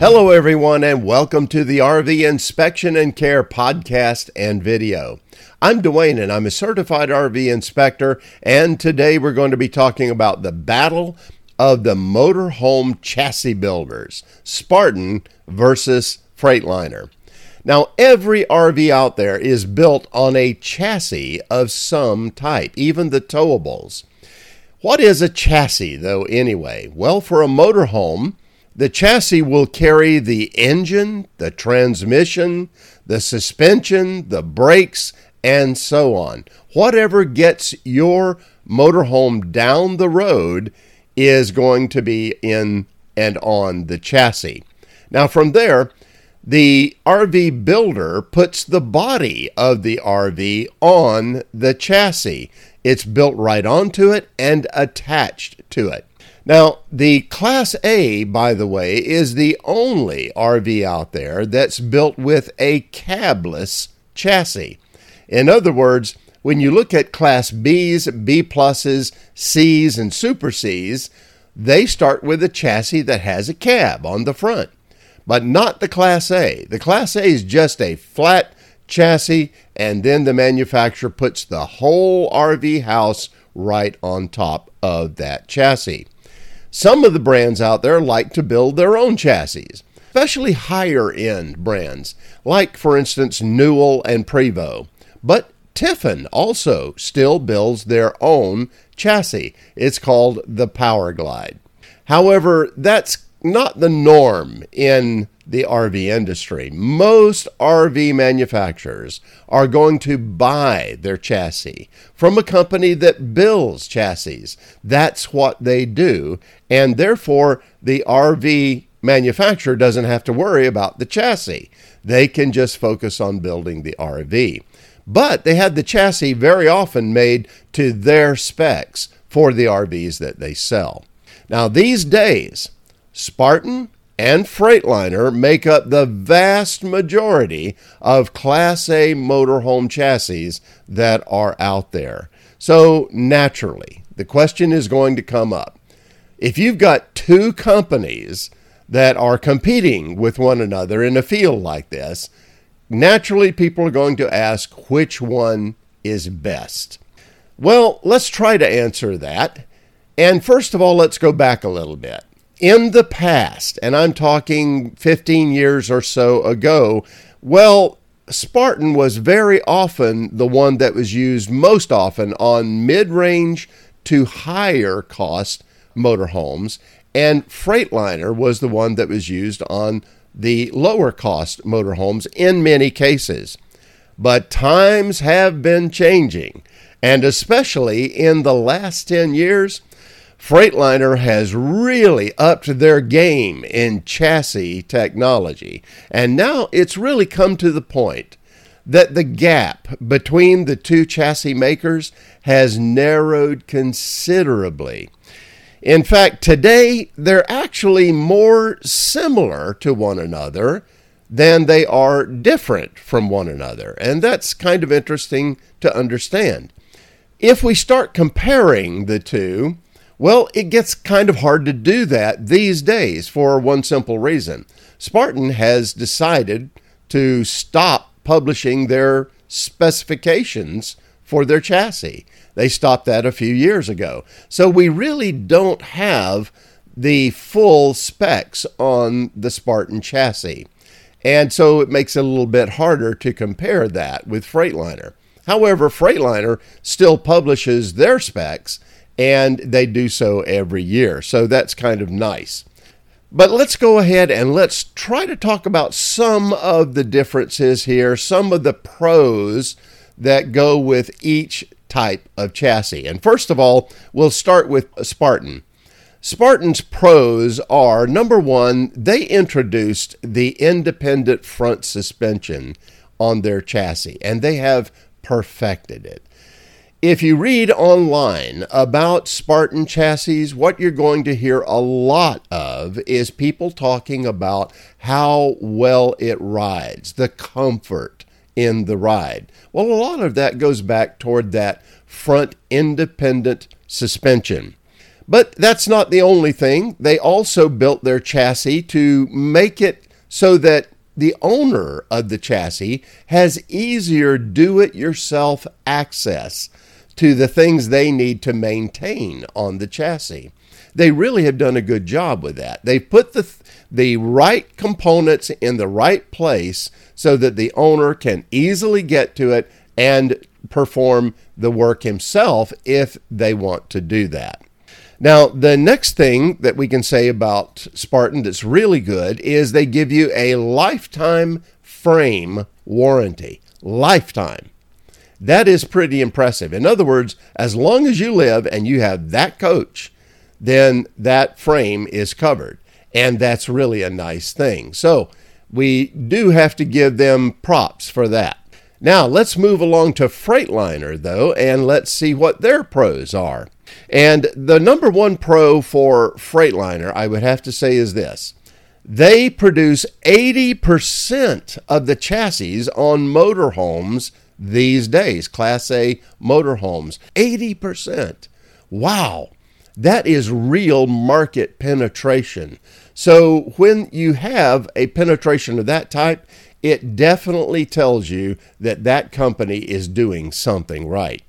Hello, everyone, and welcome to the RV Inspection and Care podcast and video. I'm Dwayne, and I'm a certified RV inspector, and today we're going to be talking about the battle of the motorhome chassis builders Spartan versus Freightliner. Now, every RV out there is built on a chassis of some type, even the towables. What is a chassis, though, anyway? Well, for a motorhome, the chassis will carry the engine, the transmission, the suspension, the brakes, and so on. Whatever gets your motorhome down the road is going to be in and on the chassis. Now, from there, the RV builder puts the body of the RV on the chassis. It's built right onto it and attached to it. Now, the Class A, by the way, is the only RV out there that's built with a cabless chassis. In other words, when you look at Class Bs, B pluses, Cs, and Super Cs, they start with a chassis that has a cab on the front, but not the Class A. The Class A is just a flat chassis, and then the manufacturer puts the whole RV house right on top of that chassis. Some of the brands out there like to build their own chassis, especially higher end brands, like, for instance, Newell and Prevost. But Tiffin also still builds their own chassis. It's called the Power Glide. However, that's not the norm in the RV industry. Most RV manufacturers are going to buy their chassis from a company that builds chassis. That's what they do. And therefore, the RV manufacturer doesn't have to worry about the chassis. They can just focus on building the RV. But they had the chassis very often made to their specs for the RVs that they sell. Now, these days, Spartan and Freightliner make up the vast majority of Class A motorhome chassis that are out there. So, naturally, the question is going to come up. If you've got two companies that are competing with one another in a field like this, naturally people are going to ask which one is best. Well, let's try to answer that. And first of all, let's go back a little bit. In the past, and I'm talking 15 years or so ago, well, Spartan was very often the one that was used most often on mid range to higher cost motorhomes, and Freightliner was the one that was used on the lower cost motorhomes in many cases. But times have been changing, and especially in the last 10 years, Freightliner has really upped their game in chassis technology. And now it's really come to the point that the gap between the two chassis makers has narrowed considerably. In fact, today they're actually more similar to one another than they are different from one another. And that's kind of interesting to understand. If we start comparing the two, well, it gets kind of hard to do that these days for one simple reason. Spartan has decided to stop publishing their specifications for their chassis. They stopped that a few years ago. So we really don't have the full specs on the Spartan chassis. And so it makes it a little bit harder to compare that with Freightliner. However, Freightliner still publishes their specs and they do so every year. So that's kind of nice. But let's go ahead and let's try to talk about some of the differences here, some of the pros that go with each type of chassis. And first of all, we'll start with Spartan. Spartan's pros are number one, they introduced the independent front suspension on their chassis, and they have perfected it. If you read online about Spartan chassis, what you're going to hear a lot of is people talking about how well it rides, the comfort in the ride. Well, a lot of that goes back toward that front independent suspension. But that's not the only thing. They also built their chassis to make it so that the owner of the chassis has easier do it yourself access to the things they need to maintain on the chassis. They really have done a good job with that. They've put the the right components in the right place so that the owner can easily get to it and perform the work himself if they want to do that. Now, the next thing that we can say about Spartan that's really good is they give you a lifetime frame warranty. Lifetime. That is pretty impressive. In other words, as long as you live and you have that coach, then that frame is covered. And that's really a nice thing. So we do have to give them props for that. Now, let's move along to Freightliner, though, and let's see what their pros are. And the number one pro for Freightliner, I would have to say, is this they produce 80% of the chassis on motorhomes these days, Class A motorhomes. 80%. Wow. That is real market penetration. So when you have a penetration of that type, it definitely tells you that that company is doing something right.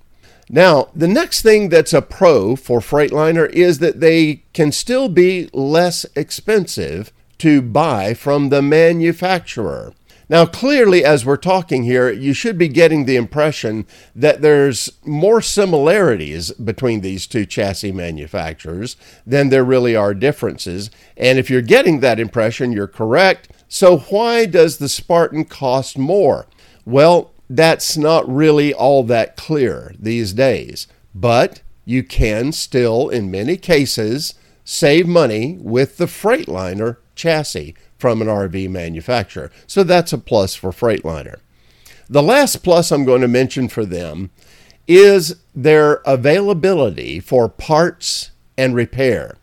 Now, the next thing that's a pro for Freightliner is that they can still be less expensive to buy from the manufacturer. Now, clearly, as we're talking here, you should be getting the impression that there's more similarities between these two chassis manufacturers than there really are differences. And if you're getting that impression, you're correct. So, why does the Spartan cost more? Well, that's not really all that clear these days. But you can still, in many cases, save money with the Freightliner chassis from an RV manufacturer. So that's a plus for Freightliner. The last plus I'm going to mention for them is their availability for parts and repair.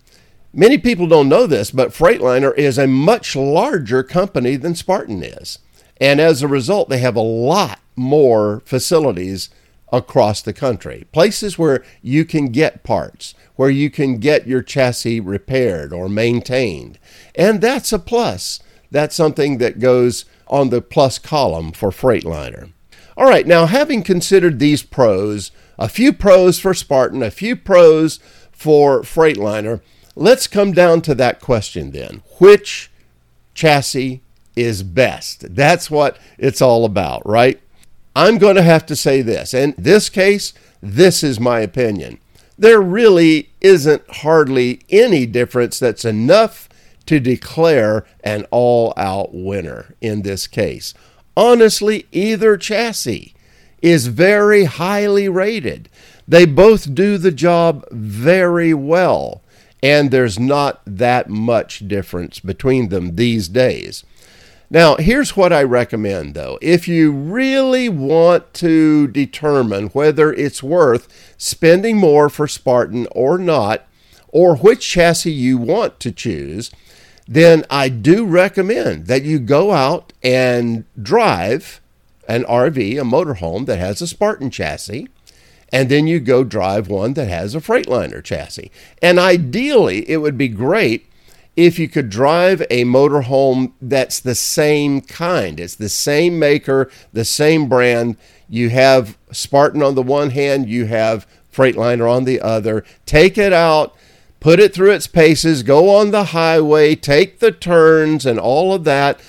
Many people don't know this, but Freightliner is a much larger company than Spartan is. And as a result, they have a lot more facilities across the country. Places where you can get parts, where you can get your chassis repaired or maintained. And that's a plus. That's something that goes on the plus column for Freightliner. All right, now having considered these pros, a few pros for Spartan, a few pros for Freightliner, Let's come down to that question then. Which chassis is best? That's what it's all about, right? I'm going to have to say this. In this case, this is my opinion. There really isn't hardly any difference that's enough to declare an all out winner in this case. Honestly, either chassis is very highly rated. They both do the job very well and there's not that much difference between them these days. Now, here's what I recommend though. If you really want to determine whether it's worth spending more for Spartan or not, or which chassis you want to choose, then I do recommend that you go out and drive an RV, a motorhome that has a Spartan chassis and then you go drive one that has a Freightliner chassis. And ideally, it would be great if you could drive a motorhome that's the same kind. It's the same maker, the same brand. You have Spartan on the one hand, you have Freightliner on the other. Take it out, put it through its paces, go on the highway, take the turns, and all of that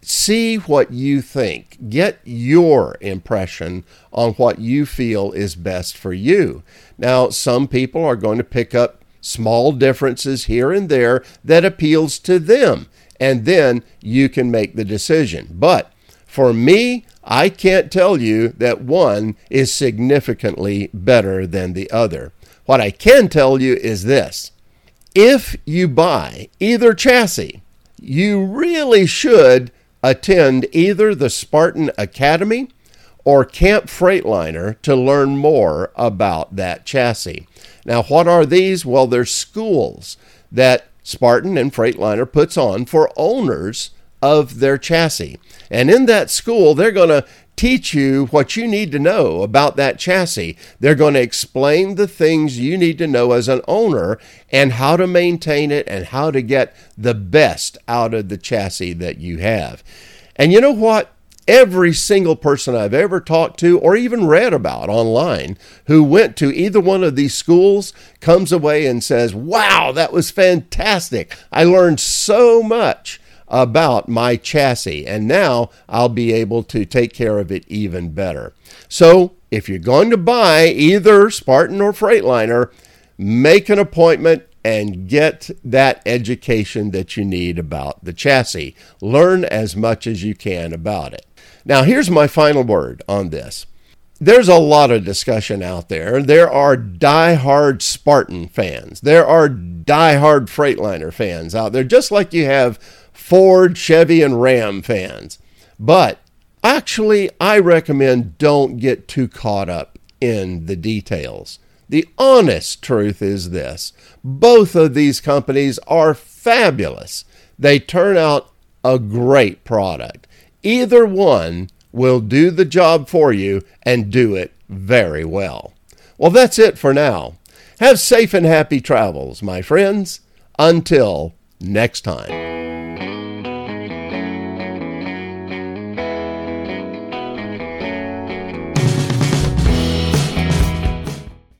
see what you think. Get your impression on what you feel is best for you. Now, some people are going to pick up small differences here and there that appeals to them, and then you can make the decision. But for me, I can't tell you that one is significantly better than the other. What I can tell you is this. If you buy either chassis, you really should attend either the Spartan Academy or Camp Freightliner to learn more about that chassis. Now, what are these? Well, they're schools that Spartan and Freightliner puts on for owners of their chassis. And in that school, they're going to teach you what you need to know about that chassis. They're going to explain the things you need to know as an owner and how to maintain it and how to get the best out of the chassis that you have. And you know what? Every single person I've ever talked to or even read about online who went to either one of these schools comes away and says, Wow, that was fantastic. I learned so much about my chassis, and now I'll be able to take care of it even better. So, if you're going to buy either Spartan or Freightliner, make an appointment and get that education that you need about the chassis. Learn as much as you can about it. Now, here's my final word on this. There's a lot of discussion out there. There are die-hard Spartan fans. There are die-hard Freightliner fans out there, just like you have Ford, Chevy, and Ram fans. But actually, I recommend don't get too caught up in the details. The honest truth is this both of these companies are fabulous. They turn out a great product. Either one will do the job for you and do it very well. Well, that's it for now. Have safe and happy travels, my friends. Until next time.